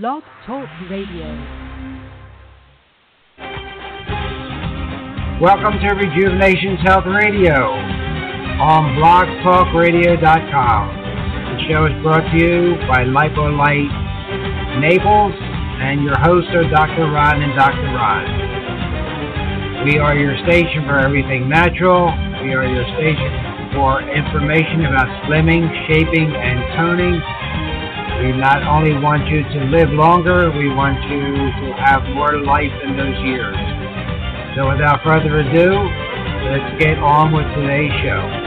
Blog Talk Radio. Welcome to Rejuvenations Health Radio on blogtalkradio.com. The show is brought to you by Lipolite Naples and your hosts are Dr. Ron and Dr. Ron. We are your station for everything natural. We are your station for information about slimming, shaping, and toning we not only want you to live longer, we want you to have more life in those years. So without further ado, let's get on with today's show.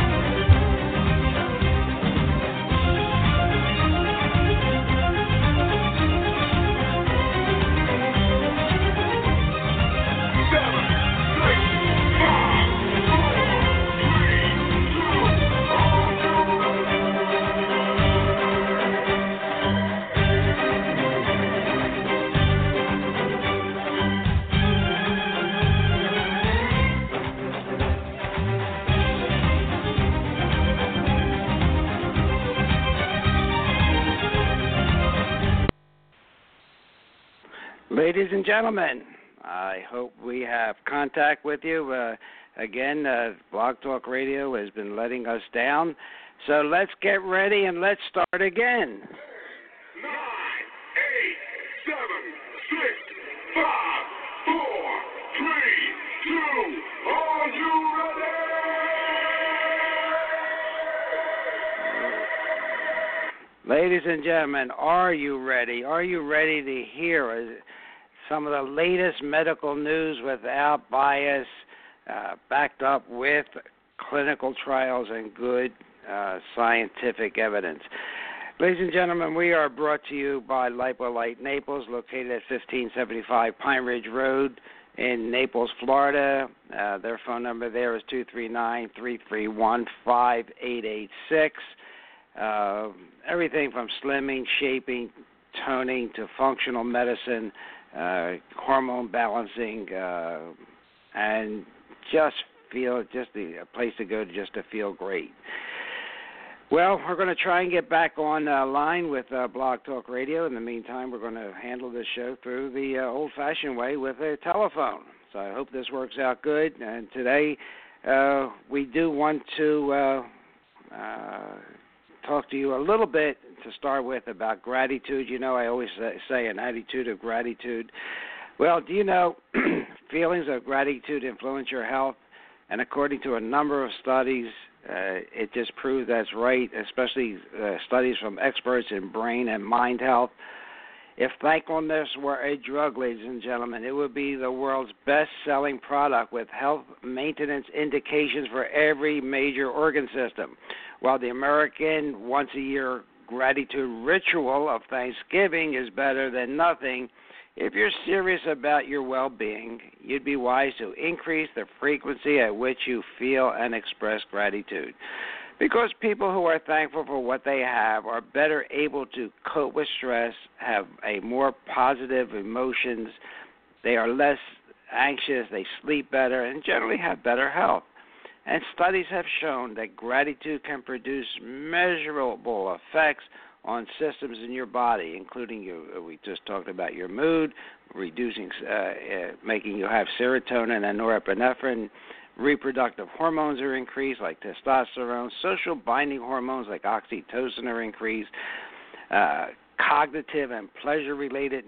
Gentlemen, I hope we have contact with you. Uh, again, uh, Blog Talk Radio has been letting us down. So let's get ready and let's start again. Nine, eight, seven, six, five, four, three, two. Are you ready? Ladies and gentlemen, are you ready? Are you ready to hear some of the latest medical news without bias, uh, backed up with clinical trials and good uh, scientific evidence? Ladies and gentlemen, we are brought to you by Lipolite Naples, located at 1575 Pine Ridge Road in Naples, Florida. Uh, their phone number there is two three nine three three one five eight eight six. Uh, everything from slimming, shaping, toning to functional medicine, uh, hormone balancing, uh, and just feel just a place to go just to feel great. Well, we're going to try and get back on uh, line with uh, Blog Talk Radio. In the meantime, we're going to handle this show through the uh, old-fashioned way with a telephone. So I hope this works out good. And today, uh, we do want to uh, uh, talk to you a little bit to start with about gratitude. You know, I always say an attitude of gratitude. Well, do you know feelings of gratitude influence your health? And according to a number of studies, uh, it just proves that's right, especially uh, studies from experts in brain and mind health. If thankfulness were a drug, ladies and gentlemen, it would be the world's best selling product with health maintenance indications for every major organ system. While the American once a year gratitude ritual of Thanksgiving is better than nothing, if you're serious about your well being, you'd be wise to increase the frequency at which you feel and express gratitude. Because people who are thankful for what they have are better able to cope with stress, have a more positive emotions, they are less anxious, they sleep better, and generally have better health. And studies have shown that gratitude can produce measurable effects on systems in your body, including your. We just talked about your mood, reducing, uh, uh, making you have serotonin and norepinephrine. Reproductive hormones are increased, like testosterone. Social binding hormones, like oxytocin, are increased. Uh, cognitive and pleasure related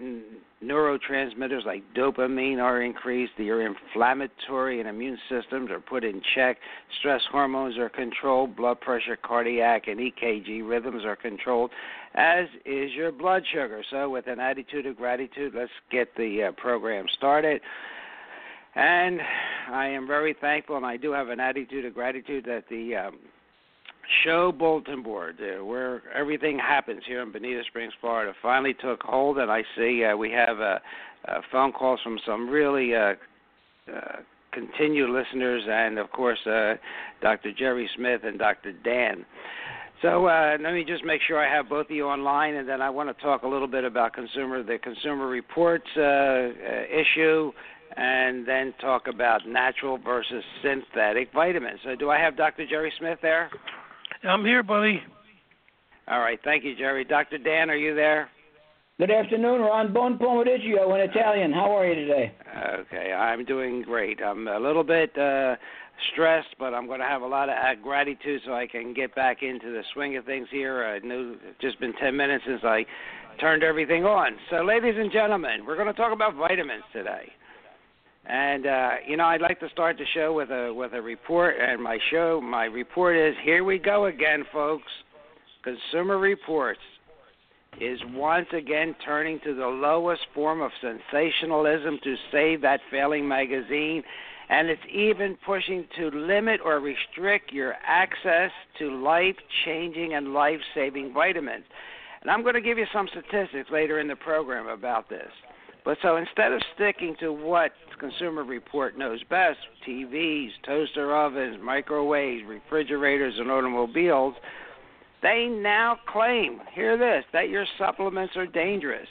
neurotransmitters like dopamine are increased, your inflammatory and immune systems are put in check, stress hormones are controlled, blood pressure, cardiac, and EKG rhythms are controlled, as is your blood sugar. So, with an attitude of gratitude, let's get the uh, program started. And I am very thankful, and I do have an attitude of gratitude that the um, show bulletin board uh, where everything happens here in Bonita Springs, Florida, finally took hold, and I see uh, we have uh, uh, phone calls from some really uh, uh, continued listeners, and of course, uh, Dr. Jerry Smith and Dr. Dan. So uh, let me just make sure I have both of you online, and then I want to talk a little bit about consumer the Consumer Reports uh, uh, issue, and then talk about natural versus synthetic vitamins. So, do I have Dr. Jerry Smith there? I'm here, buddy. All right. Thank you, Jerry. Dr. Dan, are you there? Good afternoon, Ron. Buon pomeriggio in Italian. How are you today? Okay, I'm doing great. I'm a little bit uh, stressed, but I'm going to have a lot of uh, gratitude so I can get back into the swing of things here. I know it's just been 10 minutes since I turned everything on. So, ladies and gentlemen, we're going to talk about vitamins today. And uh, you know, I'd like to start the show with a with a report. And my show, my report is here we go again, folks. Consumer Reports is once again turning to the lowest form of sensationalism to save that failing magazine, and it's even pushing to limit or restrict your access to life changing and life saving vitamins. And I'm going to give you some statistics later in the program about this. But so instead of sticking to what Consumer Report knows best TVs, toaster ovens, microwaves, refrigerators, and automobiles they now claim, hear this, that your supplements are dangerous.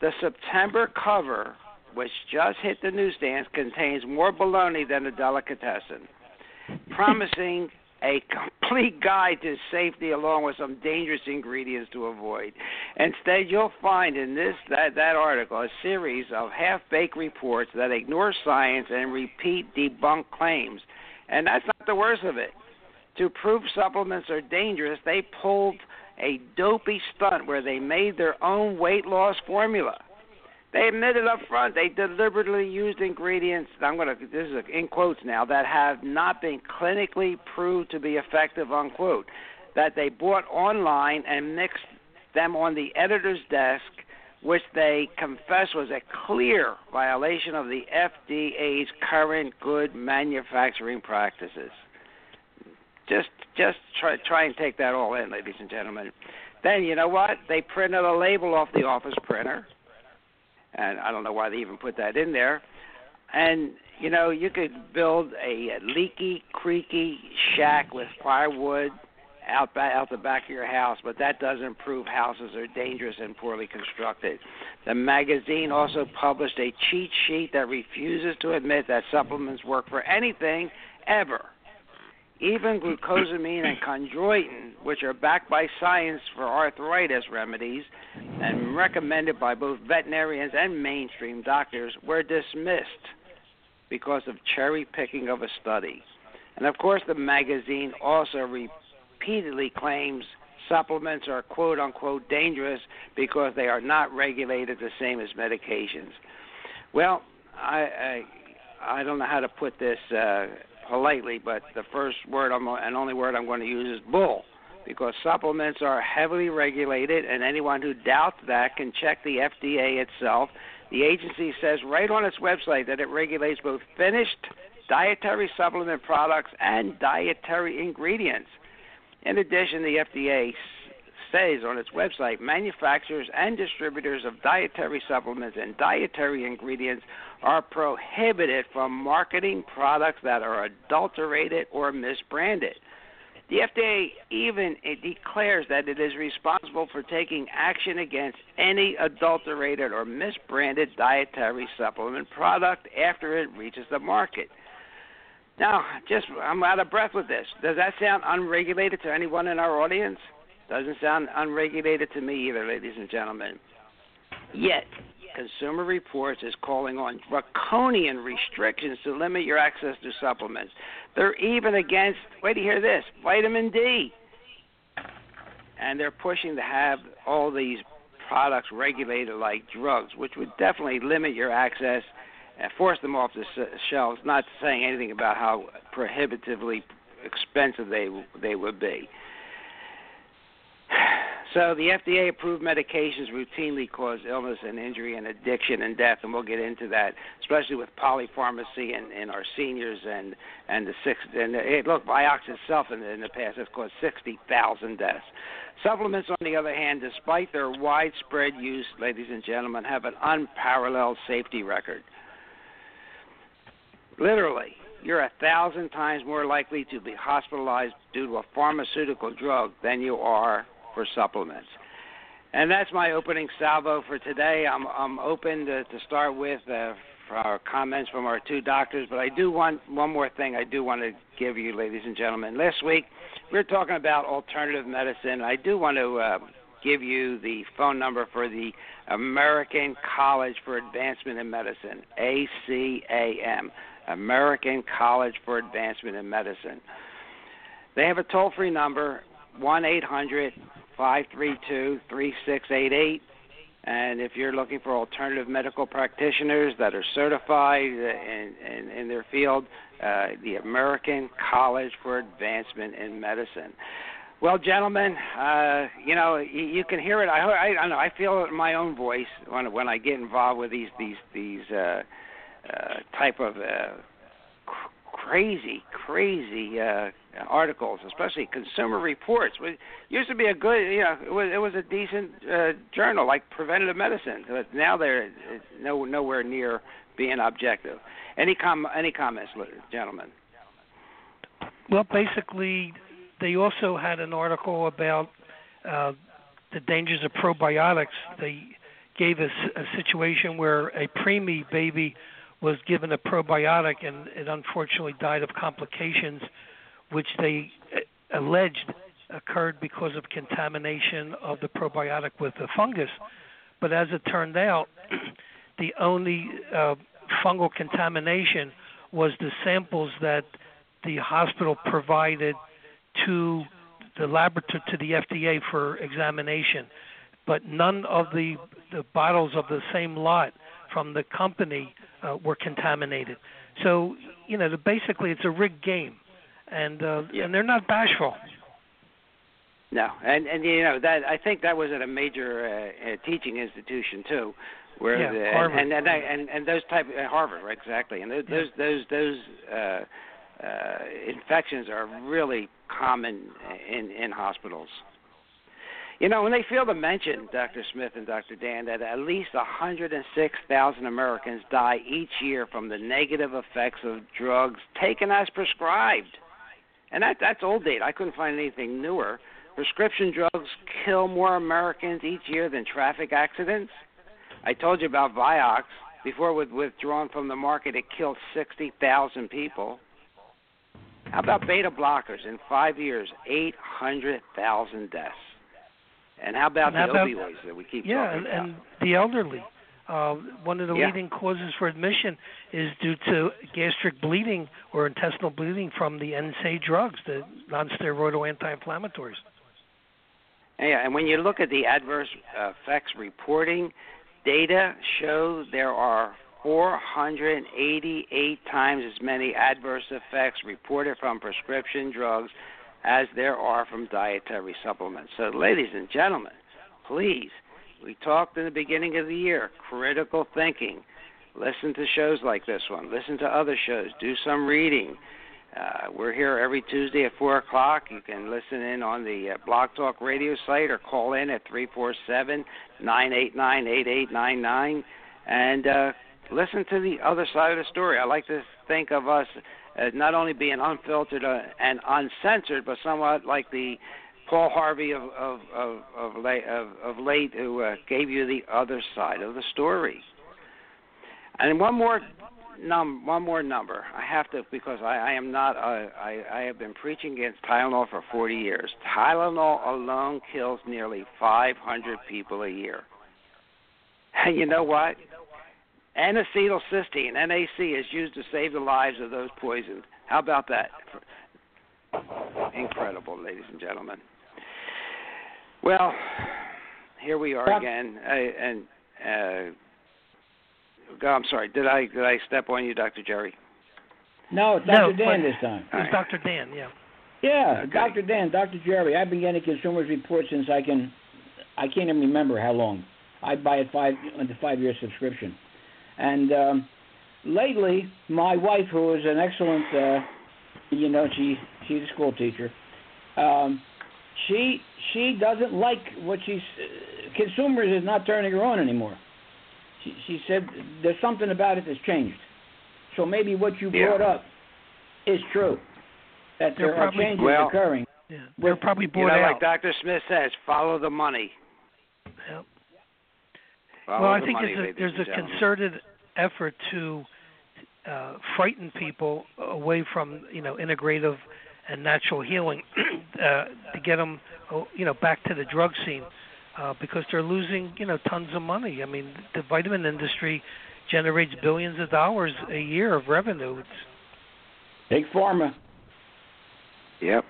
The September cover, which just hit the newsstands, contains more baloney than a delicatessen, promising a complete guide to safety along with some dangerous ingredients to avoid. Instead, you'll find in this that, that article a series of half-baked reports that ignore science and repeat debunked claims. And that's not the worst of it. To prove supplements are dangerous, they pulled a dopey stunt where they made their own weight loss formula. They admitted up front they deliberately used ingredients. I'm going to this is in quotes now that have not been clinically proved to be effective. Unquote. That they bought online and mixed them on the editor's desk, which they confess was a clear violation of the FDA's current good manufacturing practices. Just just try try and take that all in, ladies and gentlemen. Then you know what? They printed a label off the office printer and I don't know why they even put that in there. And you know, you could build a leaky, creaky shack with firewood out back, out the back of your house, but that doesn't prove houses are dangerous and poorly constructed. The magazine also published a cheat sheet that refuses to admit that supplements work for anything ever even glucosamine and chondroitin, which are backed by science for arthritis remedies and recommended by both veterinarians and mainstream doctors, were dismissed because of cherry picking of a study. And of course, the magazine also repeatedly claims supplements are quote unquote dangerous because they are not regulated the same as medications. Well, I I, I don't know how to put this. Uh, politely, but the first word I'm, and only word I'm going to use is bull, because supplements are heavily regulated, and anyone who doubts that can check the FDA itself. The agency says right on its website that it regulates both finished dietary supplement products and dietary ingredients. In addition, the FDA says on its website manufacturers and distributors of dietary supplements and dietary ingredients are prohibited from marketing products that are adulterated or misbranded. The FDA even declares that it is responsible for taking action against any adulterated or misbranded dietary supplement product after it reaches the market. Now, just I'm out of breath with this. Does that sound unregulated to anyone in our audience? Doesn't sound unregulated to me either, ladies and gentlemen. Yet, Consumer Reports is calling on draconian restrictions to limit your access to supplements. They're even against, wait to hear this, vitamin D. And they're pushing to have all these products regulated like drugs, which would definitely limit your access and force them off the shelves, not saying anything about how prohibitively expensive they they would be. So the FDA approved medications routinely cause illness and injury and addiction and death, and we'll get into that, especially with polypharmacy and, and our seniors and and the six and look, Vioxx itself in the, in the past has caused sixty thousand deaths. Supplements, on the other hand, despite their widespread use, ladies and gentlemen, have an unparalleled safety record. Literally, you're a thousand times more likely to be hospitalized due to a pharmaceutical drug than you are for supplements. And that's my opening salvo for today. I'm I'm open to, to start with uh, our comments from our two doctors, but I do want one more thing I do want to give you, ladies and gentlemen. Last week we were talking about alternative medicine. I do want to uh, give you the phone number for the American College for Advancement in Medicine, ACAM, American College for Advancement in Medicine. They have a toll free number, 1 800 532 3688. And if you're looking for alternative medical practitioners that are certified in, in, in their field, uh, the American College for Advancement in Medicine. Well, gentlemen, uh, you know you, you can hear it. I, I, I know. I feel it in my own voice when when I get involved with these these these uh, uh, type of uh, crazy, crazy uh, articles, especially Consumer Reports. It used to be a good, you know, it was it was a decent uh, journal like Preventative Medicine, but now they're no nowhere near being objective. Any com any comments, gentlemen? Well, basically, they also had an article about uh, the dangers of probiotics. They gave us a situation where a preemie baby was given a probiotic and it unfortunately died of complications, which they uh, alleged occurred because of contamination of the probiotic with the fungus. But as it turned out, the only uh, fungal contamination was the samples that the hospital provided to the laboratory to the FDA for examination, but none of the the bottles of the same lot from the company uh, were contaminated. So you know, the, basically, it's a rigged game, and uh, yeah. and they're not bashful. No, and and you know that I think that was at a major uh, uh, teaching institution too, where yeah, the, Harvard. and and and and those type uh, Harvard right, exactly, and those Yeah. those those those uh, uh, infections are really common in in hospitals. You know, when they fail to mention, Dr. Smith and Dr. Dan, that at least 106,000 Americans die each year from the negative effects of drugs taken as prescribed. And that that's old data. I couldn't find anything newer. Prescription drugs kill more Americans each year than traffic accidents. I told you about Vioxx. Before it was withdrawn from the market, it killed 60,000 people. How about beta blockers? In five years, 800,000 deaths. And how about And how the about- opioids that we keep Yeah, talking and, about? and the elderly. Uh, one of the Yeah. leading causes for admission is due to gastric bleeding or intestinal bleeding from the NSAID drugs, the non-steroidal anti-inflammatories. Yeah, and when you look at the adverse effects reporting, data show there are 488 times as many adverse effects reported from prescription drugs as there are from dietary supplements. So, ladies and gentlemen, please, we talked in the beginning of the year critical thinking. Listen to shows like this one, listen to other shows, do some reading. Uh, we're here every Tuesday at 4 o'clock. You can listen in on the uh, Talk radio site or call in at 347 989 8899 and uh, listen to the other side of the story. I like to think of us as not only being unfiltered uh, and uncensored, but somewhat like the Paul Harvey of of of of late, of, of late who uh, gave you the other side of the story. And one more num one more number. I have to because I, I am not a, I, I have been preaching against Tylenol for 40 years. Tylenol alone kills nearly 500 people a year. And you know what? N-acetylcysteine, NAC, is used to save the lives of those poisoned. How about that? Incredible, ladies and gentlemen. Well, here we are again, uh, and uh, go- I'm sorry. Did I did I step on you, Dr. Jerry? No, it's No, Dr. Dan this time. It's right. Dr. Dan, yeah. Yeah, Okay. Dr. Dan, Dr. Jerry. I've been getting Consumers Report since I can, I can't even remember how long. I buy it five on the five year subscription, and um, lately my wife, who is an excellent, uh, you know, she she's a school teacher. Um, she she doesn't like what she's. Uh, consumers is not turning her on anymore. She she said there's something about it that's changed. So maybe what you Yeah. brought up is true. That They're there are probably- changes Well- occurring. Yeah, they're probably You know, out. like Dr. Smith says, follow the money. Yep. Follow well, I the think money, there's a, there's a concerted effort to uh, frighten people away from you know integrative and natural healing uh, to get them you know back to the drug scene. uh, because they're losing, you know, tons of money. I mean, the vitamin industry generates billions of dollars a year of revenue. It's Big pharma. Yep.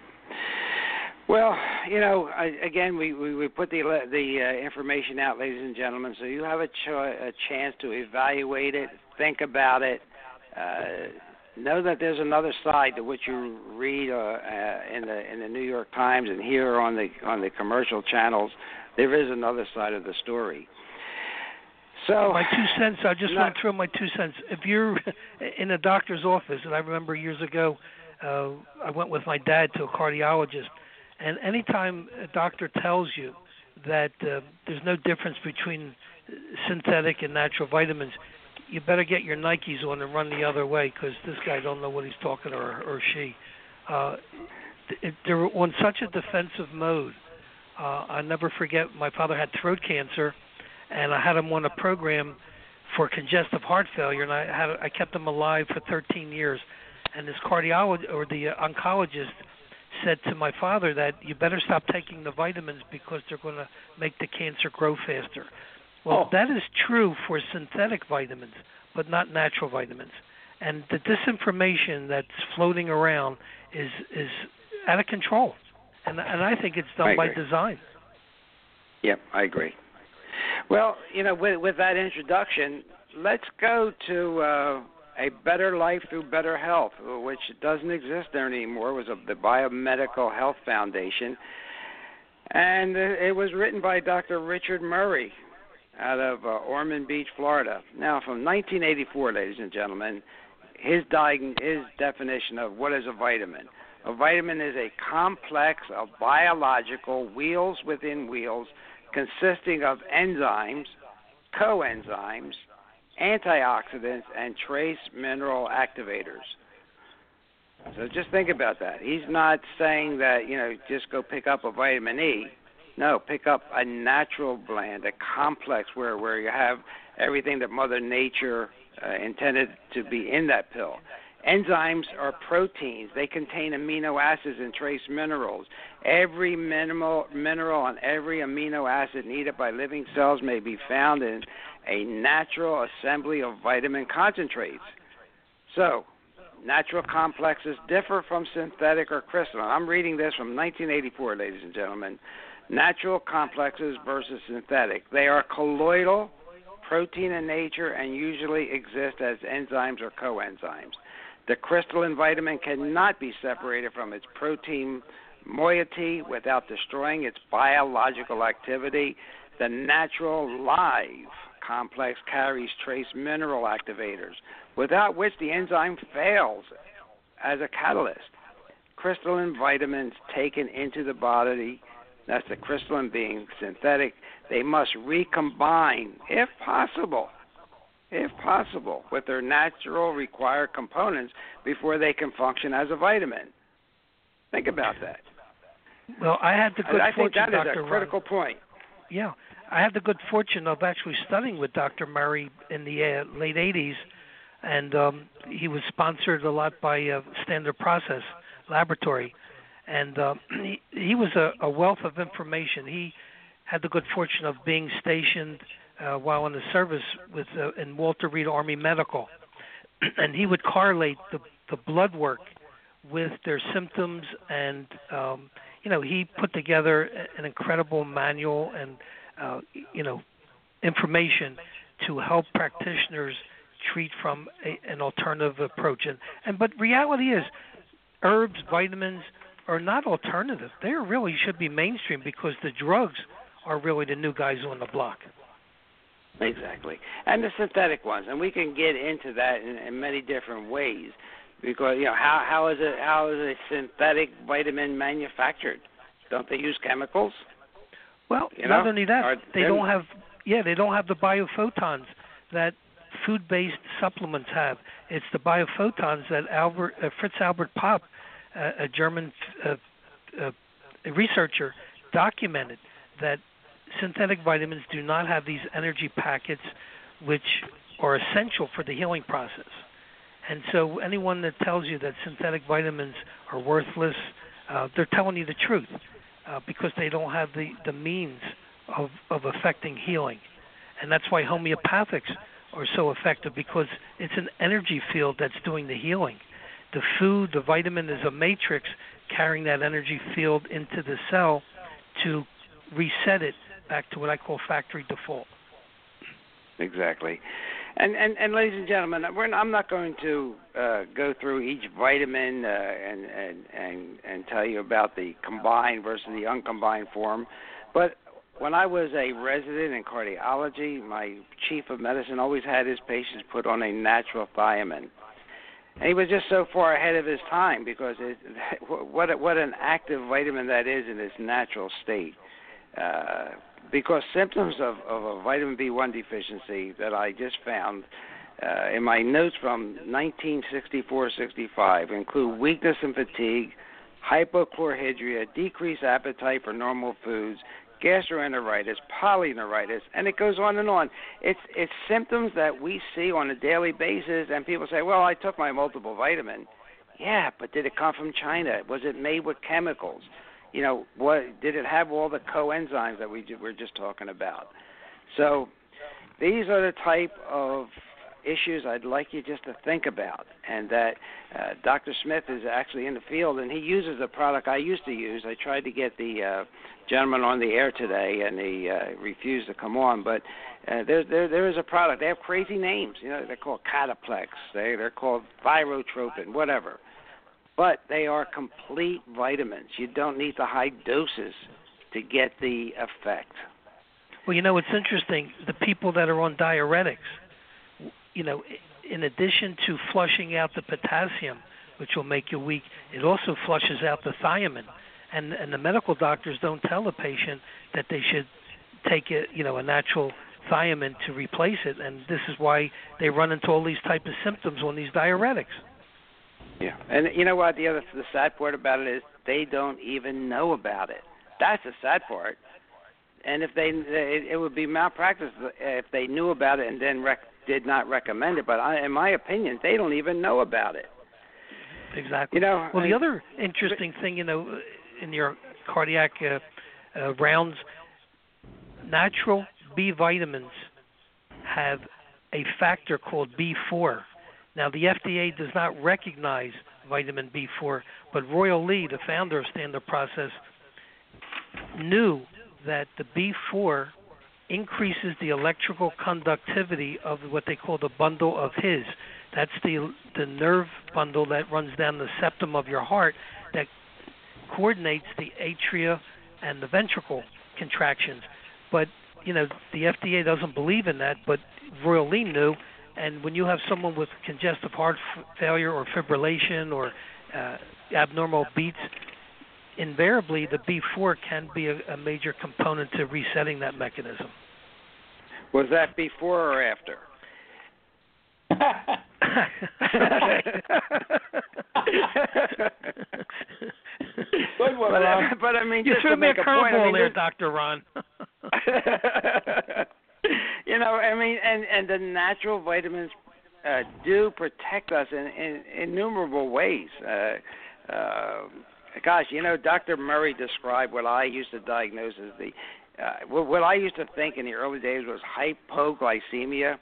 Well, you know, I, again, we, we, we put the the uh, information out, ladies and gentlemen, so you have a, cho- a chance to evaluate it, think about it, uh, know that there's another side to what you read uh, uh, in the in the New York Times and hear on the on the commercial channels. There is another side of the story. So my two cents. I just not, want to throw my two cents. If you're in a doctor's office, and I remember years ago, uh, I went with my dad to a cardiologist, and anytime a doctor tells you that uh, there's no difference between synthetic and natural vitamins, you better get your Nikes on and run the other way because this guy don't know what he's talking or or she. Uh, they're on such a defensive mode. Uh, I never forget my father had throat cancer, and I had him on a program for congestive heart failure, and I had I kept him alive for 13 years. And this cardiologist or the oncologist said to my father that you better stop taking the vitamins because they're going to make the cancer grow faster. Well, Oh. that is true for synthetic vitamins, but not natural vitamins. And the disinformation that's floating around is is out of control, and and I think it's done by design. Yep, I agree. Well, you know, with with that introduction, let's go to uh, a better life through better health, which doesn't exist there anymore. Was a, the Biomedical Health Foundation, and it was written by Dr. Richard Murray out of uh, Ormond Beach, Florida. Now, from 1984, ladies and gentlemen, his his definition of what is a vitamin. A vitamin is a complex of biological wheels within wheels consisting of enzymes, coenzymes, antioxidants, and trace mineral activators. So just think about that. He's not saying that, you know, just go pick up a vitamin E. No, pick up a natural blend, a complex where where you have everything that Mother Nature uh, intended to be in that pill. Enzymes are proteins. They contain amino acids and trace minerals. Every minimal mineral and every amino acid needed by living cells may be found in a natural assembly of vitamin concentrates. So, natural complexes differ from synthetic or crystalline. I'm reading this from 1984, ladies and gentlemen. Natural complexes versus synthetic. They are colloidal, protein in nature, and usually exist as enzymes or coenzymes. The crystalline vitamin cannot be separated from its protein moiety without destroying its biological activity. The natural live complex carries trace mineral activators, without which the enzyme fails as a catalyst. Crystalline vitamins taken into the body, that's the crystalline being synthetic, they must recombine, if possible, if possible, with their natural required components before they can function as a vitamin. Think about that. Well, I had the good I, I think fortune, that is Dr. a critical point. Yeah, I had the good fortune of actually studying with Dr. Murray in the uh, late '80s, and um, he was sponsored a lot by uh, Standard Process Laboratory, and uh, he, he was a, a wealth of information. He had the good fortune of being stationed uh, while in the service with uh, in Walter Reed Army Medical, and he would correlate the the blood work with their symptoms and um, you know he put together an incredible manual and uh, you know information to help practitioners treat from a, an alternative approach and and but reality is herbs vitamins are not alternative they really should be mainstream because the drugs are really the new guys on the block Exactly. And the synthetic ones, and we can get into that in, in many different ways, because you know how how is it how is a synthetic vitamin manufactured? Don't they use chemicals? Well, You not know, only that, are they don't have yeah, they don't have the biophotons that food-based supplements have. It's the biophotons that Albert uh, Fritz Albert Popp, uh, a German uh, uh, researcher, documented that synthetic vitamins do not have these energy packets which are essential for the healing process. And so anyone that tells you that synthetic vitamins are worthless, uh, they're telling you the truth uh, because they don't have the, the means of of affecting healing, and that's why homeopathics are so effective because it's an energy field that's doing the healing. The food, the vitamin is a matrix carrying that energy field into the cell to reset it back to what I call factory default. Exactly. And and and ladies and gentlemen, we're, I'm not going to uh, go through each vitamin uh, and and and and tell you about the combined versus the uncombined form, but when I was a resident in cardiology, my chief of medicine always had his patients put on a natural thiamine. And he was just so far ahead of his time because it, what what an active vitamin that is in its natural state. Uh, because symptoms of, of a vitamin B1 deficiency that I just found uh, in my notes from 1964-65 include weakness and fatigue, hypochlorhydria, decreased appetite for normal foods, gastroenteritis, polyneuritis, and it goes on and on. It's it's symptoms that we see on a daily basis, and people say, "Well, I took my multiple vitamin." Yeah, but did it come from China? Was it made with chemicals? You know, what did it have all the coenzymes that we were just talking about? So, these are the type of issues I'd like you just to think about, and that uh, Dr. Smith is actually in the field, and he uses a product I used to use. I tried to get the uh, gentleman on the air today, and he uh, refused to come on. But uh, there, there, there is a product. They have crazy names. You know, they're called Cataplex. They, they're called Thytrophin, whatever. But they are complete vitamins. You don't need the high doses to get the effect. Well, you know, it's interesting. The people that are on diuretics you know, in addition to flushing out the potassium, which will make you weak, it also flushes out the thiamine. And and the medical doctors don't tell the patient that they should take a you know a natural thiamine to replace it, and this is why they run into all these type of symptoms on these diuretics. Yeah, and you know what? The other the sad part about it is they don't even know about it. That's the sad part. And if they, it, it would be malpractice if they knew about it and then rec- did not recommend it, but I, in my opinion, they don't even know about it. Exactly. You know. Well, I, the other interesting thing, you know, in your cardiac uh, uh, rounds, natural B vitamins have a factor called B4. Now, the FDA does not recognize vitamin B4, but Royal Lee, the founder of Standard Process, knew that the B4 increases the electrical conductivity of what they call the bundle of His. That's the the nerve bundle that runs down the septum of your heart that coordinates the atria and the ventricle contractions. But you know the FDA doesn't believe in that, but Royal Lee knew. And when you have someone with congestive heart f- failure or fibrillation or uh, abnormal beats, invariably the B4 can be a, a major component to resetting that mechanism. Was that before or after? One, but, Ron. but I mean, you threw me a point, I curveball mean, there, Doctor Ron. you know, I mean, and and the natural vitamins uh, do protect us in, in innumerable ways. Uh, uh, gosh, you know, Dr. Murray described what I used to diagnose as the uh, what, I used to think in the early days was hypoglycemia.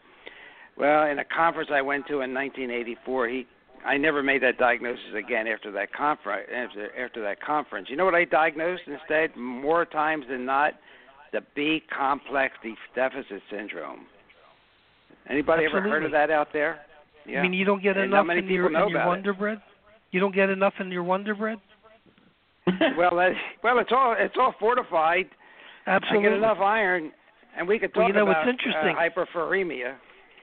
Well, in a conference I went to in 1984, he I never made that diagnosis again after that conference. After, after that conference, you know what I diagnosed instead? More times than not, the B complex deficit syndrome. Anybody ever heard of that out there? Yeah. I mean, you don't get And enough in your, in your about it. Wonder Bread. You don't get enough in your Wonder Bread. well, that, well, it's all it's all fortified. Absolutely. I get enough iron, and we could talk Well, you know what's about interesting? Uh.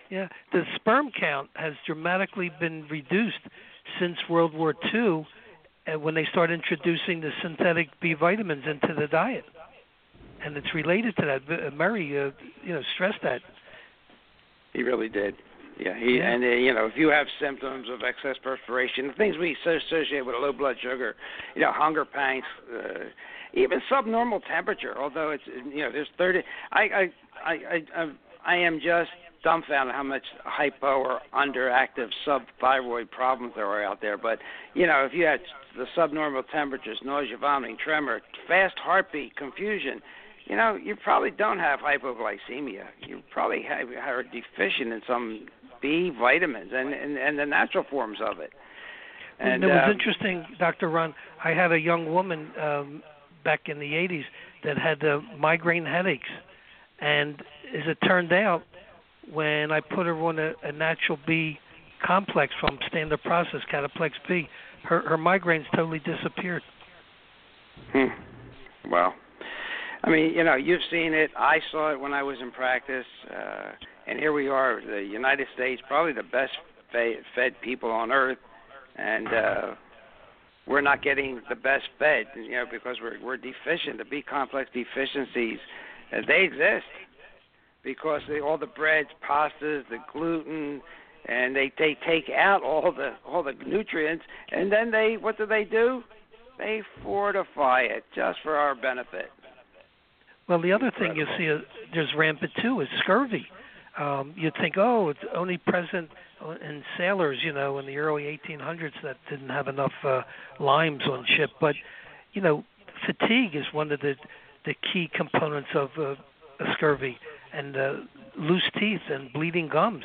Yeah, the sperm count has dramatically been reduced since World War II, uh, when they started introducing the synthetic B vitamins into the diet, and it's related to that. Uh, Murray, uh, you know, stressed that. He really did. Yeah, he Yeah. and uh, you know if you have symptoms of excess perspiration, the things we associate with low blood sugar, you know, hunger pangs, uh, even subnormal temperature. Although it's you know there's thirty. I I I I, I, I am just dumbfounded how much hypo or underactive subthyroid problems there are out there. But you know if you had the subnormal temperatures, nausea, vomiting, tremor, fast heartbeat, confusion, you know, you probably don't have hypoglycemia. You probably have are deficient in some B vitamins and and, and the natural forms of it. And it was um, interesting, Dr. Ron. I had a young woman um, back in the 80s that had uh, migraine headaches, and as it turned out, when I put her on a, a natural B complex from Standard Process Cataplex B, her her migraines totally disappeared. Hmm. Well, I mean, you know, you've seen it. I saw it when I was in practice, uh, and here we are, the United States, probably the best fed, people on earth, and uh, we're not getting the best fed, you know, because we're we're deficient. The B complex deficiencies, uh, they exist because they, all the breads, pastas, the gluten, and they they take out all the all the nutrients, and then they what do they do? They fortify it just for our benefit. Well, the other thing you see uh, there's rampant too is scurvy. Um, you'd think, oh, it's only present in sailors, you know, in the early 1800s that didn't have enough uh, limes on ship. But you know, fatigue is one of the the key components of uh, scurvy, and uh, loose teeth and bleeding gums.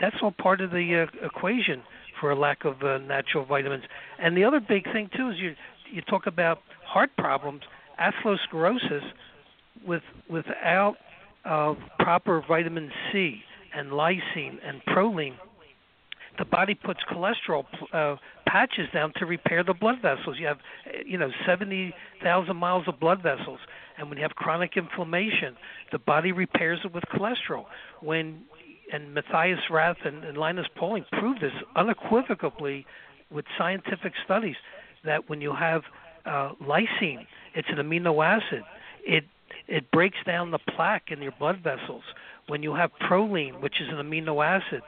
That's all part of the uh, equation for a lack of uh, natural vitamins. And the other big thing too is you you talk about heart problems, atherosclerosis, with without uh, proper vitamin C and lysine and proline, the body puts cholesterol uh, patches down to repair the blood vessels. You have, uh, you know, 70,000 miles of blood vessels, and when you have chronic inflammation, the body repairs it with cholesterol. When and Matthias Rath and, and Linus Pauling proved this unequivocally with scientific studies that when you have uh, lysine, it's an amino acid. It it breaks down the plaque in your blood vessels. When you have proline, which is an amino acid,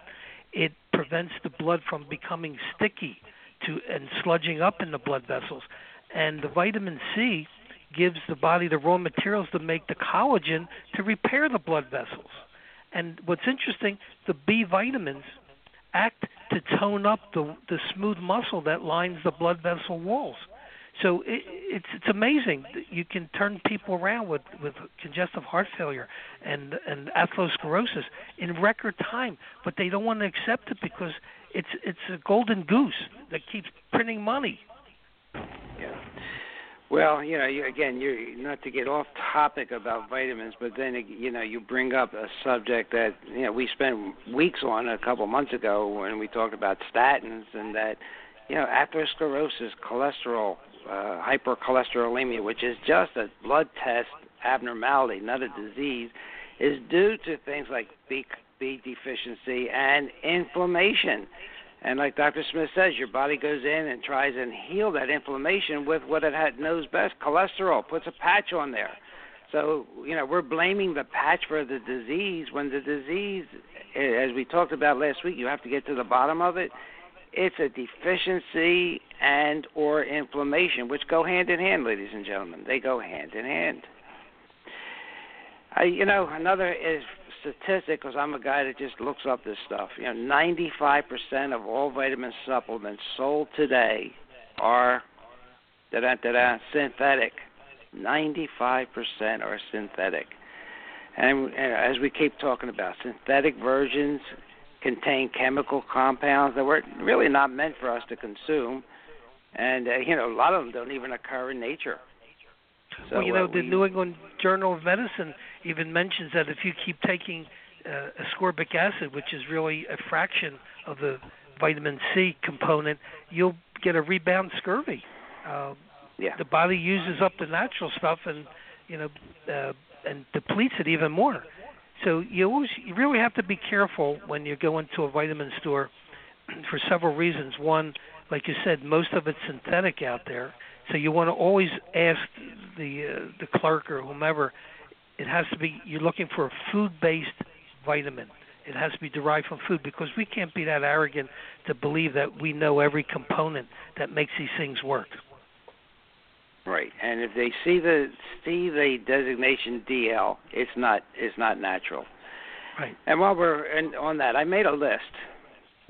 it prevents the blood from becoming sticky to and sludging up in the blood vessels. And the vitamin C gives the body the raw materials to make the collagen to repair the blood vessels. And what's interesting, the B vitamins act to tone up the the smooth muscle that lines the blood vessel walls. So it, it's it's amazing that you can turn people around with with congestive heart failure and and atherosclerosis in record time, but they don't want to accept it because it's it's a golden goose that keeps printing money. Yeah. Well, you know, you, again, you're not to get off topic about vitamins, but then you know, you bring up a subject that you know we spent weeks on a couple months ago when we talked about statins and that you know atherosclerosis, cholesterol, uh, hypercholesterolemia, which is just a blood test abnormality, not a disease, is due to things like B, B deficiency and inflammation. And like Dr. Smith says, your body goes in and tries and heal that inflammation with what it had, knows best, cholesterol, puts a patch on there. So, you know, we're blaming the patch for the disease when the disease, as we talked about last week, you have to get to the bottom of it. It's a deficiency and or inflammation, which go hand in hand, ladies and gentlemen. They go hand in hand. I, you know, another is statistic because I'm a guy that just looks up this stuff. You know, 95% of all vitamin supplements sold today are da da da synthetic. 95% are synthetic. And, and as we keep talking about, synthetic versions contain chemical compounds that were really not meant for us to consume, and uh, you know a lot of them don't even occur in nature. So, well, you know, uh, the we, New England Journal of Medicine even mentions that if you keep taking uh, ascorbic acid, which is really a fraction of the vitamin C component, you'll get a rebound scurvy. Uh, yeah. The body uses up the natural stuff and you know uh, and depletes it even more. So you always you really have to be careful when you go into a vitamin store for several reasons. One, like you said, most of it's synthetic out there. So you want to always ask the uh, the clerk or whomever. It has to be you're looking for a food-based vitamin. It has to be derived from food because we can't be that arrogant to believe that we know every component that makes these things work. Right, and if they see the see the designation DL, it's not it's not natural. Right. And while we're in, on that, I made a list.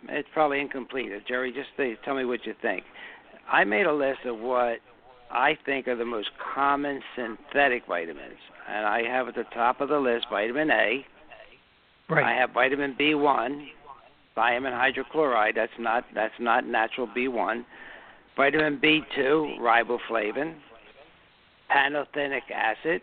It's probably incomplete. Jerry, just say, tell me what you think. I made a list of what I think are the most common synthetic vitamins. and I have at the top of the list vitamin A. Right. I have vitamin B1, thiamine hydrochloride. That's not that's not natural B1. Vitamin B2, riboflavin. Pantothenic acid.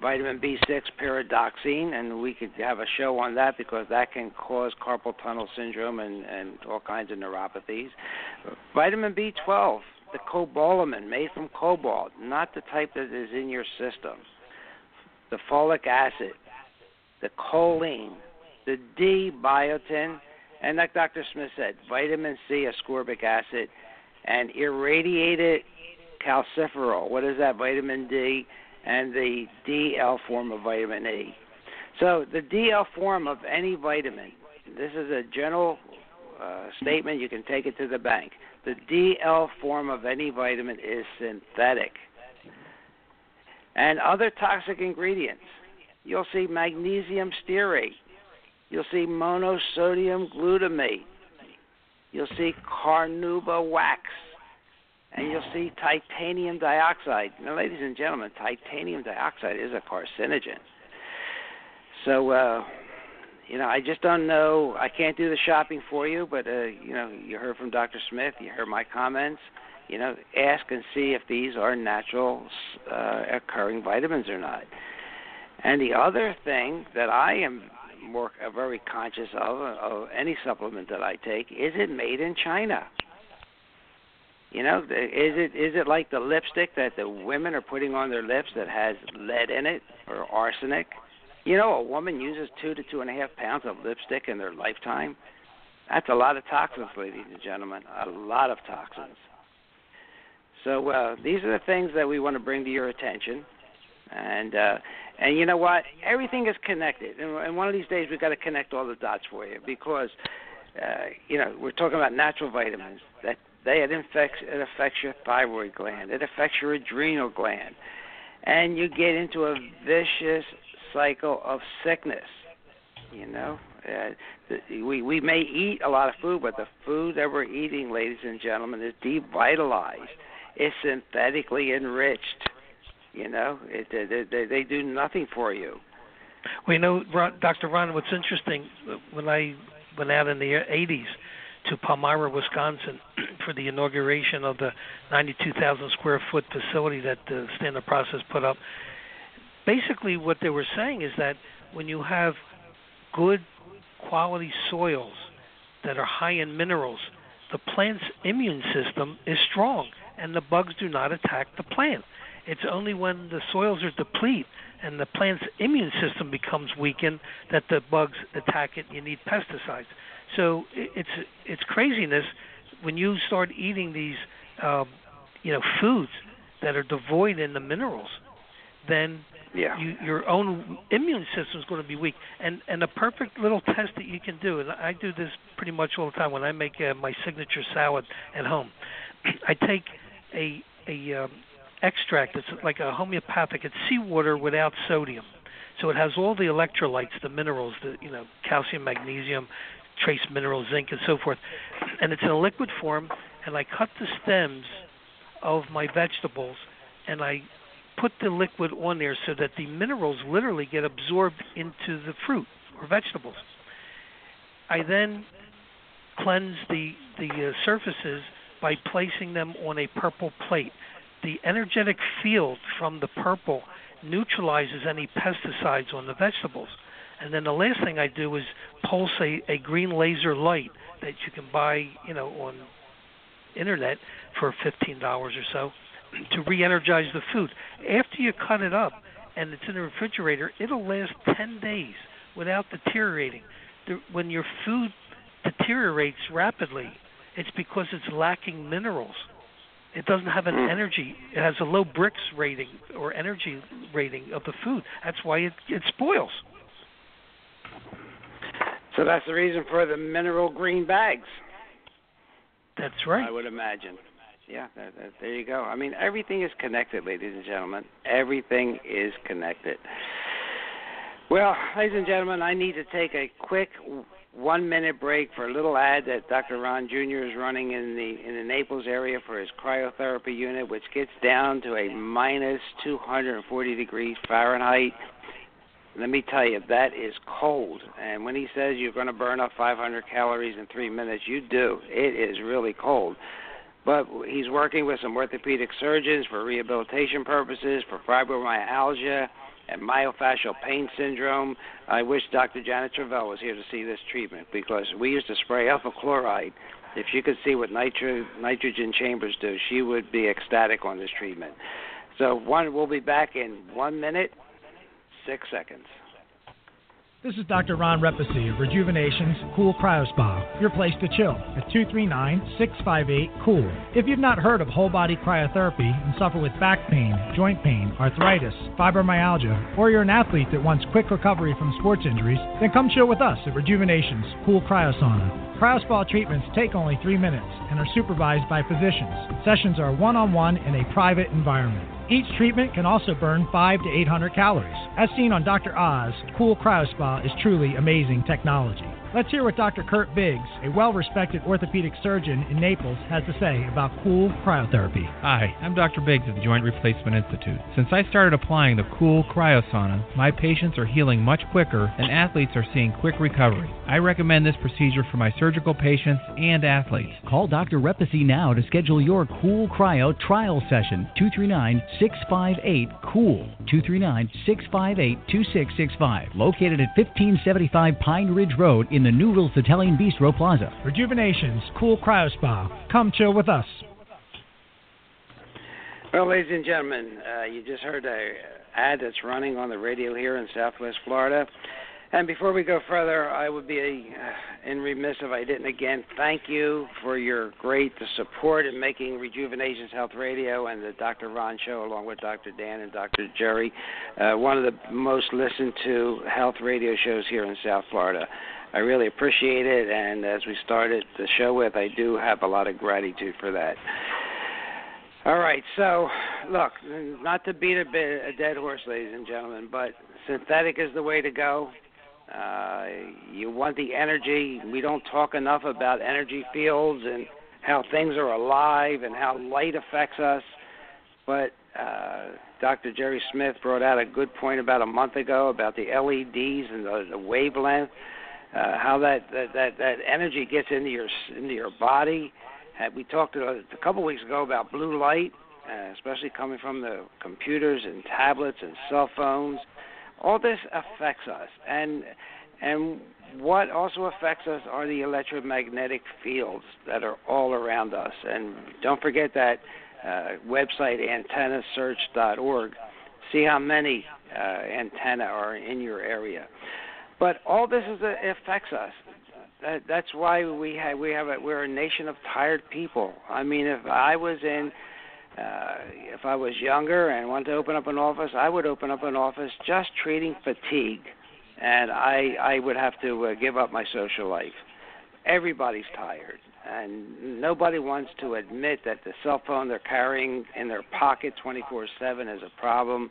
Vitamin B6, pyridoxine, and we could have a show on that because that can cause carpal tunnel syndrome and, and all kinds of neuropathies. Vitamin B12, the cobalamin made from cobalt, not the type that is in your system. The folic acid, the choline, the D biotin, and like Dr. Smith said, vitamin C, ascorbic acid, and irradiated calciferol. What is that? Vitamin D and the DL form of vitamin E. So the DL form of any vitamin, this is a general uh, statement. You can take it to the bank. The DL form of any vitamin is synthetic. And other toxic ingredients. You'll see magnesium stearate. You'll see monosodium glutamate. You'll see carnauba wax and you'll see titanium dioxide. Now, ladies and gentlemen, titanium dioxide is a carcinogen. So, uh, you know, I just don't know. I can't do the shopping for you, but uh, you know, you heard from Dr. Smith. You heard my comments. You know, ask and see if these are natural uh, occurring vitamins or not. And the other thing that I am more uh, very conscious of, of any supplement that I take, is it made in China? You know, is it is it like the lipstick that the women are putting on their lips that has lead in it or arsenic? You know, a woman uses two to two and a half pounds of lipstick in their lifetime. That's a lot of toxins, ladies and gentlemen. A lot of toxins. So uh, these are the things that we want to bring to your attention, and uh, and you know what? Everything is connected, and, and one of these days we've got to connect all the dots for you because uh, you know we're talking about natural vitamins that they it affects it affects your thyroid gland. It affects your adrenal gland, and you get into a vicious cycle of sickness. You know, uh, we we may eat a lot of food, but the food that we're eating, ladies and gentlemen, is devitalized. It's synthetically enriched. You know, it, they, they, they do nothing for you. Well, you know, Dr. Ron, what's interesting when I went out in the 80s to Palmyra, Wisconsin, for the inauguration of the 92,000 square foot facility that the Standard Process put up. Basically, what they were saying is that when you have good quality soils that are high in minerals, the plant's immune system is strong and the bugs do not attack the plant. It's only when the soils are depleted and the plant's immune system becomes weakened that the bugs attack it. You need pesticides. So it's it's craziness when you start eating these um, you know foods that are devoid in the minerals. Then yeah. you, your own immune system is going to be weak. And and a perfect little test that you can do, and I do this pretty much all the time when I make uh, my signature salad at home. I take a a um, extract. It's like a homeopathic. It's seawater without sodium. So it has all the electrolytes, the minerals, the you know calcium, magnesium, trace minerals, zinc, and so forth. And it's in a liquid form, and I cut the stems of my vegetables, and I put the liquid on there so that the minerals literally get absorbed into the fruit or vegetables. I then cleanse the the uh, surfaces by placing them on a purple plate. The energetic field from the purple neutralizes any pesticides on the vegetables. And then the last thing I do is pulse a, a green laser light that you can buy, you know, on internet for fifteen dollars or so to re-energize the food. After you cut it up and it's in the refrigerator, it'll last ten days without deteriorating. When your food deteriorates rapidly, it's because it's lacking minerals. It doesn't have an Mm. energy. It has a low Brix rating or energy rating of the food. That's why it it spoils. So that's the reason for the mineral green bags. That's right. I would imagine. Yeah, there you go. I mean, everything is connected, ladies and gentlemen. Everything is connected. Well, ladies and gentlemen, I need to take a quick one minute break for a little ad that Dr. Ron Jr. is running in the in the Naples area for his cryotherapy unit, which gets down to a minus 240 degrees Fahrenheit. Let me tell you, that is cold. And when he says you're going to burn up 500 calories in three minutes, you do. It is really cold. But he's working with some orthopedic surgeons for rehabilitation purposes, for fibromyalgia and myofascial pain syndrome. I wish Dr. Janet Travell was here to see this treatment because we used to spray ethyl chloride. If she could see what nitro, nitrogen chambers do, she would be ecstatic on this treatment. So one, we'll be back in one minute, six seconds. This is Dr. Ron Repasy of Rejuvenation's Cool Cryo Spa, your place to chill at 239-658-COOL. If you've not heard of whole body cryotherapy and suffer with back pain, joint pain, arthritis, fibromyalgia, or you're an athlete that wants quick recovery from sports injuries, then come chill with us at Rejuvenation's Cool Cryo Sauna. Cryospa treatments take only three minutes and are supervised by physicians. Sessions are one on one in a private environment. Each treatment can also burn 5 to 800 calories. As seen on Dr. Oz, Cool Cryospa is truly amazing technology. Let's hear what Dr. Kurt Biggs, a well respected orthopedic surgeon in Naples, has to say about cool cryotherapy. Hi, I'm Dr. Biggs at the Joint Replacement Institute. Since I started applying the cool cryosauna, my patients are healing much quicker and athletes are seeing quick recovery. I recommend this procedure for my surgical patients and athletes. Call Dr. Repasy now to schedule your Cool Cryo trial session. 239 658 COOL. 239 658 2665. Located at 1575 Pine Ridge Road in the Noodles Italian Bistro Plaza. Rejuvenation's Cool Cryo Spa. Come chill with us. Well, ladies and gentlemen, uh, you just heard a ad that's running on the radio here in Southwest Florida. And before we go further, I would be uh, in remiss if I didn't again thank you for your great support in making Rejuvenations Health Radio and the Dr. Ron Show, along with Dr. Dan and Dr. Jerry, uh, one of the most listened to health radio shows here in South Florida. I really appreciate it, and as we started the show with, I do have a lot of gratitude for that. All right, so look, not to beat a, bit, a dead horse, ladies and gentlemen, but synthetic is the way to go. Uh, you want the energy. We don't talk enough about energy fields and how things are alive and how light affects us. But uh, Dr. Jerry Smith brought out a good point about a month ago about the LEDs and the, the wavelength, uh, how that, that that that energy gets into your into your body. Uh, we talked a, couple weeks ago about blue light, uh, especially coming from the computers and tablets and cell phones. All this affects us. And and what also affects us are the electromagnetic fields that are all around us. And don't forget that uh, website antennasearch.org see how many uh, antenna are in your area but all this is, uh, affects us that, that's why we have we have a, we're a nation of tired people i mean if i was in uh, if I was younger and wanted to open up an office, I would open up an office just treating fatigue, and I I would have to uh, give up my social life. Everybody's tired, and nobody wants to admit that the cell phone they're carrying in their pocket 24/7 is a problem.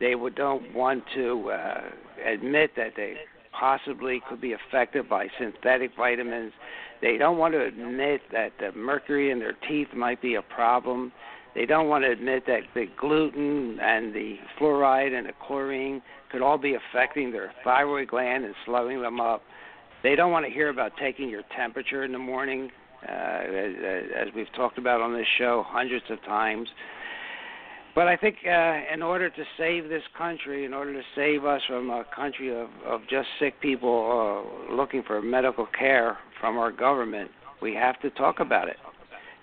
They would don't want to uh, admit that they possibly could be affected by synthetic vitamins. They don't want to admit that the mercury in their teeth might be a problem they don't want to admit that the gluten and the fluoride and the chlorine could all be affecting their thyroid gland and slowing them up. They don't want to hear about taking your temperature in the morning, uh, as, as we've talked about on this show hundreds of times. But I think uh, in order to save this country, in order to save us from a country of, of just sick people uh, looking for medical care from our government, we have to talk about it.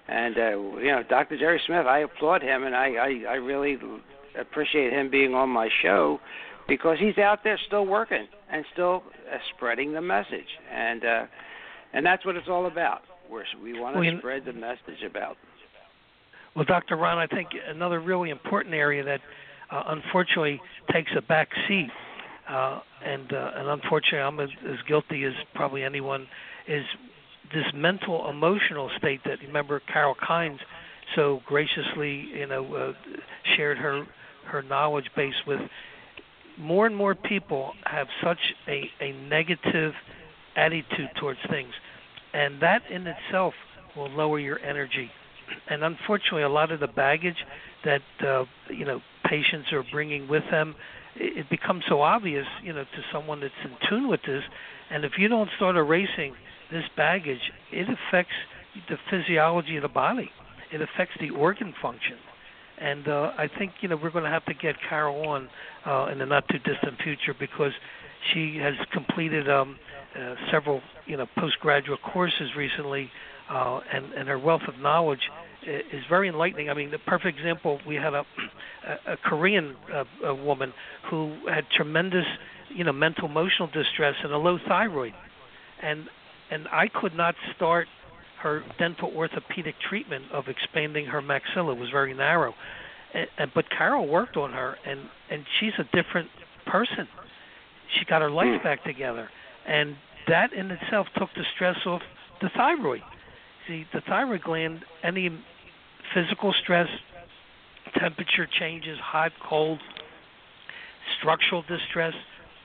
And uh, you know, Dr. Jerry Smith, I applaud him, and I, I I really appreciate him being on my show because he's out there still working and still uh, spreading the message, and uh, and that's what it's all about. We're, we want to well, spread the message about. Well, Dr. Ron, I think another really important area that uh, unfortunately takes a back seat, uh, and uh, and unfortunately I'm as, as guilty as probably anyone is this mental emotional state that remember Carol Kines so graciously you know uh, shared her her knowledge base with more and more people have such a, a negative attitude towards things, and that in itself will lower your energy. And unfortunately, a lot of the baggage that uh, you know patients are bringing with them, it, becomes so obvious, you know, to someone that's in tune with this. And if you don't start erasing this baggage, it affects the physiology of the body. It affects the organ function. And uh, I think you know we're going to have to get Carol on uh, in the not too distant future because she has completed um, uh, several you know postgraduate courses recently, uh, and and her wealth of knowledge is very enlightening. I mean, the perfect example we had a a, a Korean uh, a woman who had tremendous you know mental emotional distress and a low thyroid, and and I could not start her dental orthopedic treatment of expanding her maxilla was very narrow. And, and but Carol worked on her and and she's a different person. She got her life back together and that in itself took the stress off the thyroid. See, the thyroid gland any physical stress, temperature changes, hot, cold, structural distress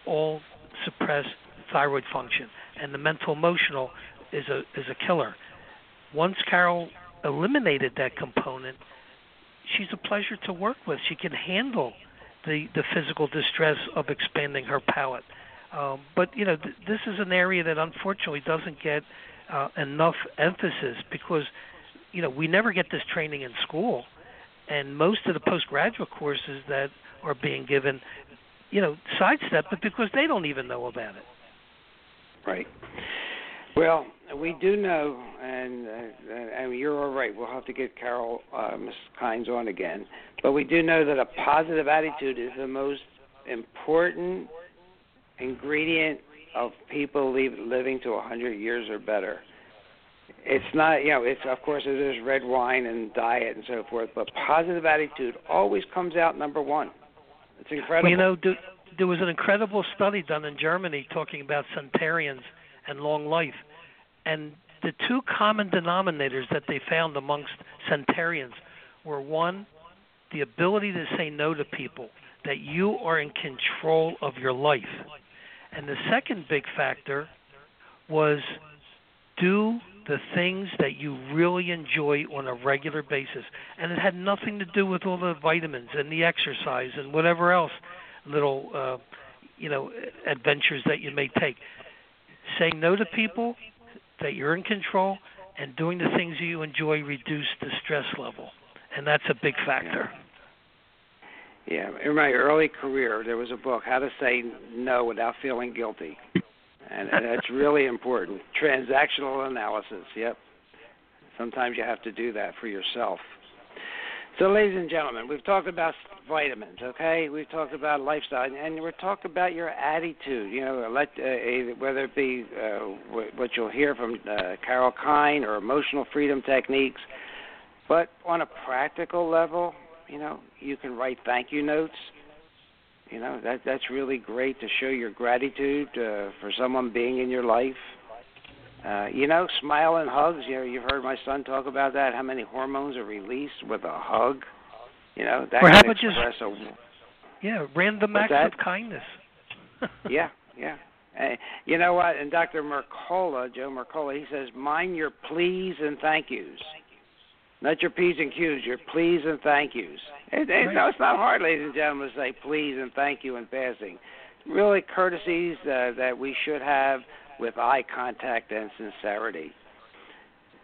all suppress thyroid function and the mental emotional is a is a killer once Carol eliminated that component, she's a pleasure to work with. She can handle the the physical distress of expanding her palate. Um, but you know, th- this is an area that unfortunately doesn't get uh, enough emphasis because you know we never get this training in school, and most of the postgraduate courses that are being given, you know, sidestep it because they don't even know about it. Right. Well, we do know, and uh, and you're all right. We'll have to get Carol, uh, Ms. Kynes on again. But we do know that a positive attitude is the most important ingredient of people living to 100 years or better. It's not, you know, it's of course it is red wine and diet and so forth, but positive attitude always comes out number one. It's incredible. Well, you know, do, there was an incredible study done in Germany talking about centenarians and long life. And the two common denominators that they found amongst centenarians were one, the ability to say no to people, that you are in control of your life. And the second big factor was do the things that you really enjoy on a regular basis. And it had nothing to do with all the vitamins and the exercise and whatever else little uh, you know adventures that you may take saying no to people, that you're in control, and doing the things that you enjoy reduce the stress level, and that's a big factor. Yeah, in my early career, there was a book, How to Say No Without Feeling Guilty, and, that's really important. Transactional analysis. Yep. Sometimes you have to do that for yourself. So, ladies and gentlemen, we've talked about vitamins, okay? We've talked about lifestyle, and we're talking about your attitude. You know, let uh, whether it be uh, what you'll hear from uh, Carol Kine or emotional freedom techniques, but on a practical level, you know, you can write thank you notes. You know, that that's really great to show your gratitude uh, for someone being in your life. Uh, you know, smile and hugs. You know, you've heard my son talk about that. How many hormones are released with a hug? You know, that or how about just a yeah, random acts that? of kindness. yeah, yeah. Uh, you know what? And Dr. Mercola, Joe Mercola, he says, mind your please and thank yous. Not your P's and Q's, your please and thank yous. It, it, No, it's not hard, ladies and gentlemen, to say please and thank you in passing. Really courtesies uh, that we should have with eye contact and sincerity.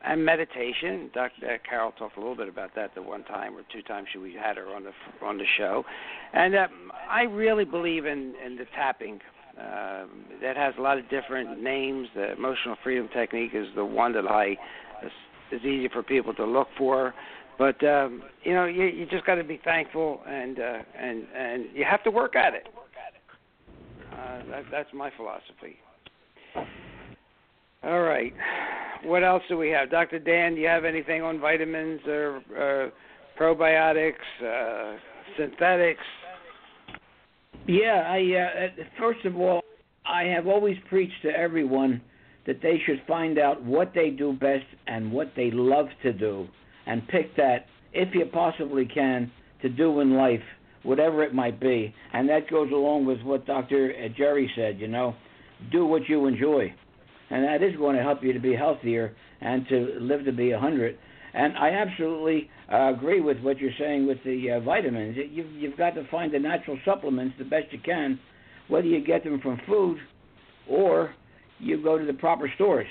And meditation. Dr. Uh, Carol talked a little bit about that the one time or two times we had her on the on the show, and uh, I really believe in in the tapping. Um, that has a lot of different names. The emotional freedom technique is the one that I is, easy for people to look for. But um, you know, you, you just got to be thankful, and uh, and and you have to work at it. Uh, that, that's my philosophy. All right. What else do we have, Dr. Dan? Do you have anything on vitamins or probiotics, uh, synthetics? Yeah, I uh, first of all, I have always preached to everyone that they should find out what they do best and what they love to do, and pick that if you possibly can to do in life whatever it might be. And that goes along with what Dr. Jerry said, you know, do what you enjoy. And that is going to help you to be healthier and to live to be a 100. And I absolutely uh, agree with what you're saying with the uh, vitamins. You've, you've got to find the natural supplements the best you can, whether you get them from food or you go to the proper stores.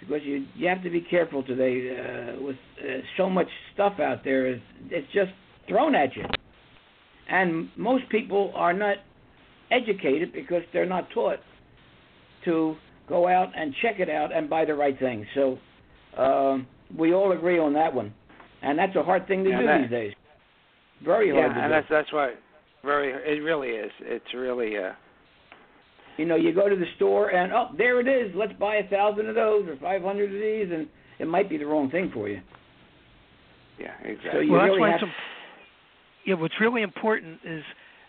Because you you have to be careful today uh, with uh, so much stuff out there. It's, it's just thrown at you, and most people are not educated because they're not taught to go out and check it out and buy the right thing. So um, we all agree on that one, and that's a hard thing to Yeah, do that- these days. Very hard yeah, to and do. that's that's why very it really is. It's really uh You know, you go to the store and oh, there it is. Let's buy a thousand of those or five hundred of these, and it might be the wrong thing for you. yeah, exactly. So you well, that's really why have it's, im- yeah. What's really important is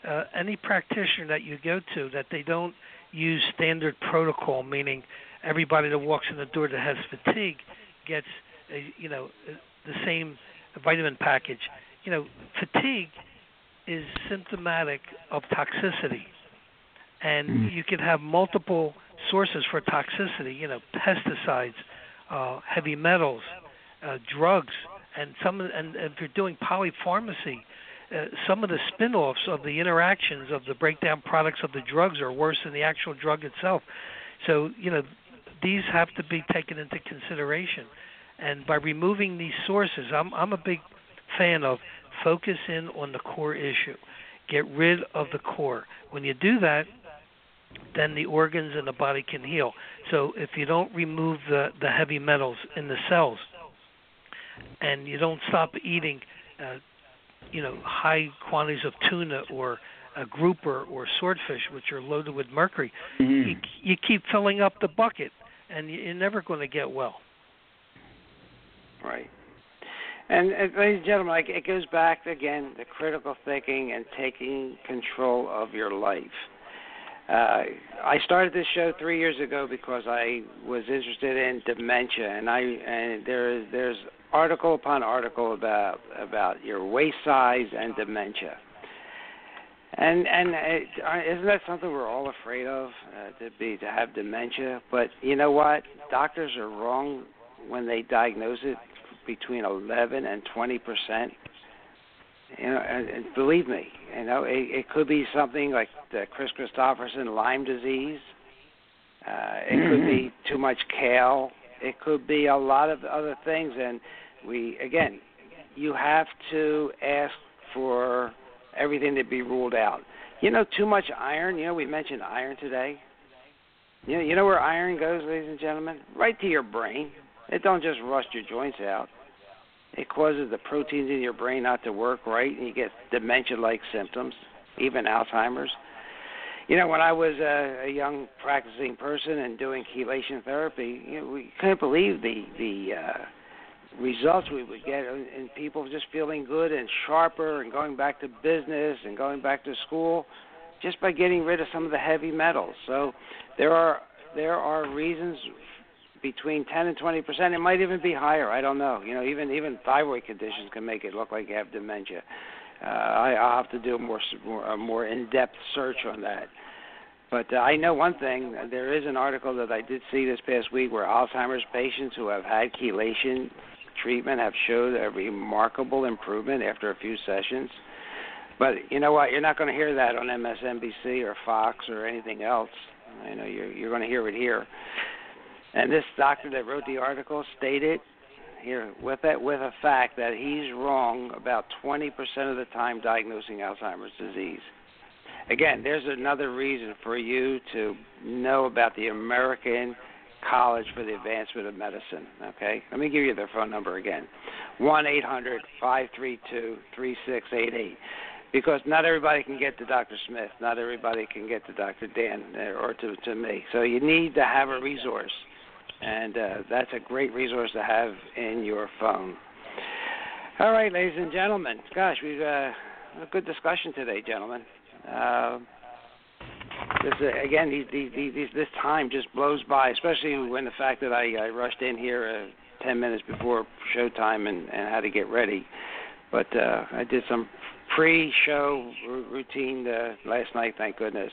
uh, any practitioner that you go to that they don't use standard protocol, meaning everybody that walks in the door that has fatigue gets a, you know uh, the same vitamin package. You know, fatigue is symptomatic of toxicity, and Mhm. you can have multiple sources for toxicity. You know, pesticides, uh, heavy metals, uh, drugs, and some. And if you're doing polypharmacy, uh, some of the spin-offs of the interactions of the breakdown products of the drugs are worse than the actual drug itself. So you know, these have to be taken into consideration. And by removing these sources, I'm I'm a big fan of focus in on the core issue. Get rid of the core. When you do that, then the organs and the body can heal. So if you don't remove the the heavy metals in the cells, and you don't stop eating, uh, you know, high quantities of tuna or a grouper or swordfish, which are loaded with mercury, Mhm. you you keep filling up the bucket, and you- you're never going to get well. Right. And, and ladies and gentlemen, like, it goes back again to critical thinking and taking control of your life. Uh, I started this show three years ago because I was interested in dementia, and I and there is there's article upon article about about your waist size and dementia. And and it, isn't that something we're all afraid of uh, to be to have dementia? But you know what? Doctors are wrong when they diagnose it between 11 and 20 percent. You know, and, and believe me, you know, it, it could be something like the Kris Kristofferson Lyme disease. Uh, it could be too much kale. It could be a lot of other things, and we again, you have to ask for everything to be ruled out. You know, too much iron. You know, we mentioned iron today. You know, you know where iron goes, ladies and gentlemen? Right to your brain. It don't just rust your joints out. It causes the proteins in your brain not to work right, and you get dementia-like symptoms, even Alzheimer's. You know, when I was a, a young practicing person and doing chelation therapy, you know, we couldn't believe the the uh, results we would get in people just feeling good and sharper and going back to business and going back to school, just by getting rid of some of the heavy metals. So there are there are reasons between 10 and 20 percent. It might even be higher. I don't know. You know, even even thyroid conditions can make it look like you have dementia. Uh, I, I'll have to do a more more, a more in-depth search on that. But uh, I know one thing. There is an article that I did see this past week where Alzheimer's patients who have had chelation treatment have showed a remarkable improvement after a few sessions. But you know what? You're not going to hear that on MSNBC or Fox or anything else. I know you're you're going to hear it here. And this doctor that wrote the article stated here with that with a fact that he's wrong about 20% of the time diagnosing Alzheimer's disease. Again, there's another reason for you to know about the American College for the Advancement of Medicine. Okay, let me give you their phone number again: one eight hundred five three two three six eight eight. Because not everybody can get to Dr. Smith, not everybody can get to Dr. Dan uh, or to to me. So you need to have a resource and uh, that's a great resource to have in your phone. All right, ladies and gentlemen. Gosh, we've uh, a good discussion today, gentlemen. Uh, this uh, again, these, these, these, this time just blows by, especially when the fact that I, I rushed in here uh, ten minutes before showtime and, and had to get ready. But uh, I did some pre-show r- routine last night. Thank goodness.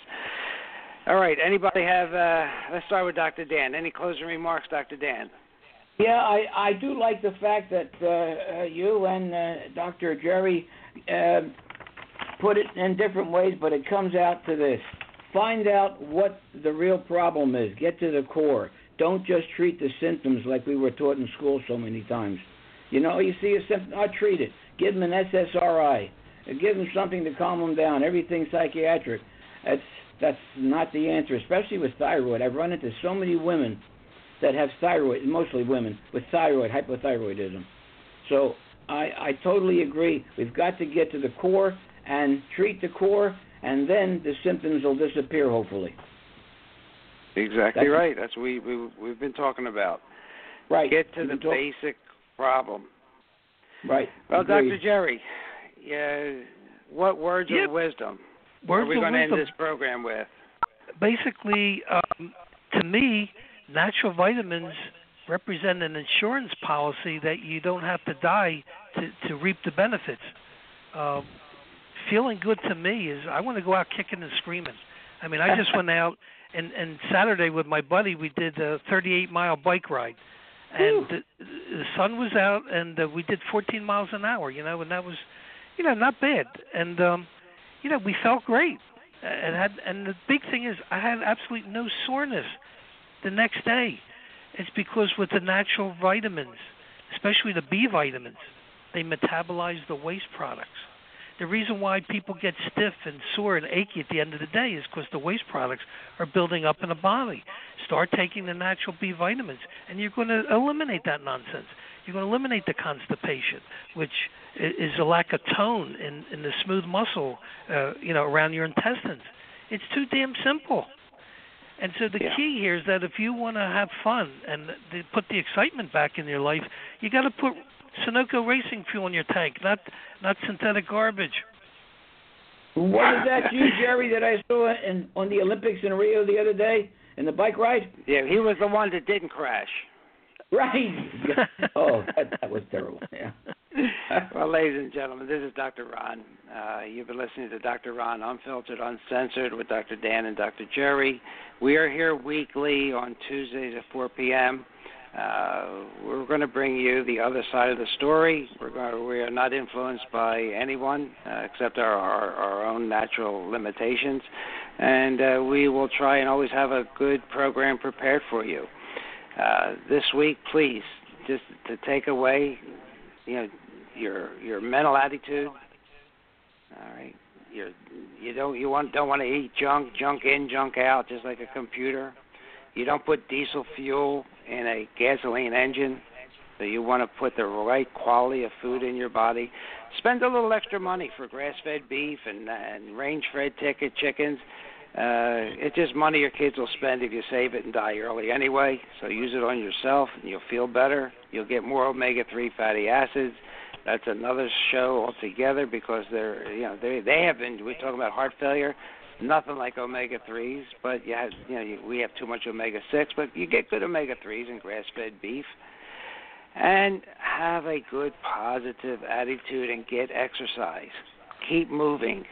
All right. Anybody have? Uh, let's start with Dr. Dan. Any closing remarks, Dr. Dan? Yeah, I I do like the fact that uh, uh, you and uh, Dr. Jerry uh, put it in different ways, but it comes out to this: find out what the real problem is. Get to the core. Don't just treat the symptoms like we were taught in school so many times. You know, you see a symptom, I treat it. Give them an SSRI. Give them something to calm them down. Everything psychiatric. That's that's not the answer, especially with thyroid. I've run into so many women that have thyroid, mostly women with thyroid hypothyroidism. So I, I totally agree. We've got to get to the core and treat the core, and then the symptoms will disappear, hopefully. Exactly That's- right. That's what we, we we've been talking about. Right. Get to We've the talk- basic problem. Right. Well, Agreed. Dr. Jerry, yeah, what words Yep. of wisdom Words are we going to end this program with? basically, um, to me, natural vitamins represent an insurance policy that you don't have to die to, to reap the benefits. Um, feeling good to me is I want to go out kicking and screaming. I mean, I just went out and and Saturday with my buddy we did a 38 mile bike ride, and the, the sun was out and uh, we did 14 miles an hour. You know, and that was, you know, not bad. And um, you know, we felt great and had and the big thing is I had absolutely no soreness the next day. It's because with the natural vitamins, especially the B vitamins, they metabolize the waste products. The reason why people get stiff and sore and achy at the end of the day is because the waste products are building up in the body. Start taking the natural B vitamins, and you're going to eliminate that nonsense. You're going to eliminate the constipation, which is a lack of tone in, in the smooth muscle, uh, you know, around your intestines. It's too damn simple. And so the Yeah. key here is that if you want to have fun and th- put the excitement back in your life, you got to put Sunoco racing fuel in your tank, not not synthetic garbage. Was that you, Jerry, that I saw in on the Olympics in Rio the other day in the bike ride? Yeah, he was the one that didn't crash. Right. oh, that, that was terrible. Yeah. well, ladies and gentlemen, this is Dr. Ron. Uh, you've been listening to Dr. Ron, Unfiltered, Uncensored, with Dr. Dan and Dr. Jerry. We are here weekly on Tuesdays at 4 p.m. Uh, we're going to bring you the other side of the story. We're going, we are not influenced by anyone uh, except our, our, our own natural limitations. And uh, we will try and always have a good program prepared for you. Uh, this week, please, just to take away, you know, your your mental attitude. All right, you you don't you want don't want to eat junk, junk in, junk out, just like a computer. You don't put diesel fuel in a gasoline engine. So you want to put the right quality of food in your body. Spend a little extra money for grass-fed beef and and range-fed ticket chickens. Uh, it's just money your kids will spend if you save it and die early anyway. So use it on yourself, and you'll feel better. You'll get more omega-3 fatty acids. That's another show altogether because they're you know they they have been. We're talking about heart failure. Nothing like omega threes, but you have you know you, we have too much omega six, but you get good omega threes in grass-fed beef. And have a good positive attitude and get exercise. Keep moving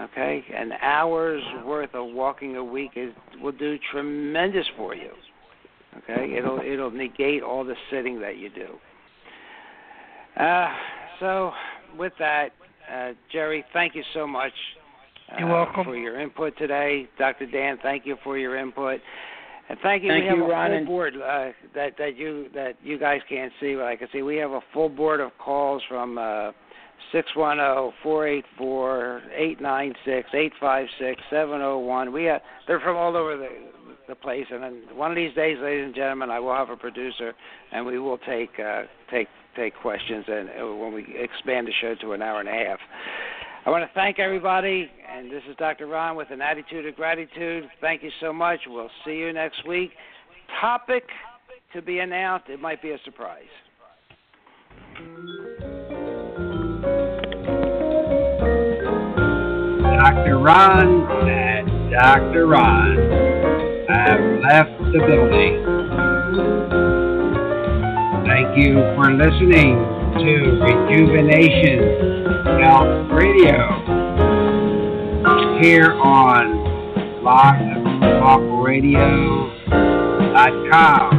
okay an hour's worth of walking a week is will do tremendous for you okay it'll it'll negate all the sitting that you do uh so with that uh jerry thank you so much uh, You're welcome. for your input today dr dan thank you for your input and thank you. Thank we have you, a Ron, full board uh, that that you that you guys can't see, but I can see. We have a full board of calls from uh, six one zero four eight four eight nine six eight five six seven zero one. We have they're from all over the the place, and then one of these days, ladies and gentlemen, I will have a producer, and we will take uh, take take questions, and uh, when we expand the show to an hour and a half. I want to thank everybody, and this is Dr. Ron with an attitude of gratitude. Thank you so much. We'll see you next week. Topic to be announced. It might be a surprise. Dr. Ron Dr. Ron have left the building. Thank you for listening to Rejuvenation Health Radio here on blogtalkradio.com.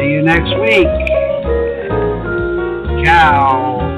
See you next week. Ciao.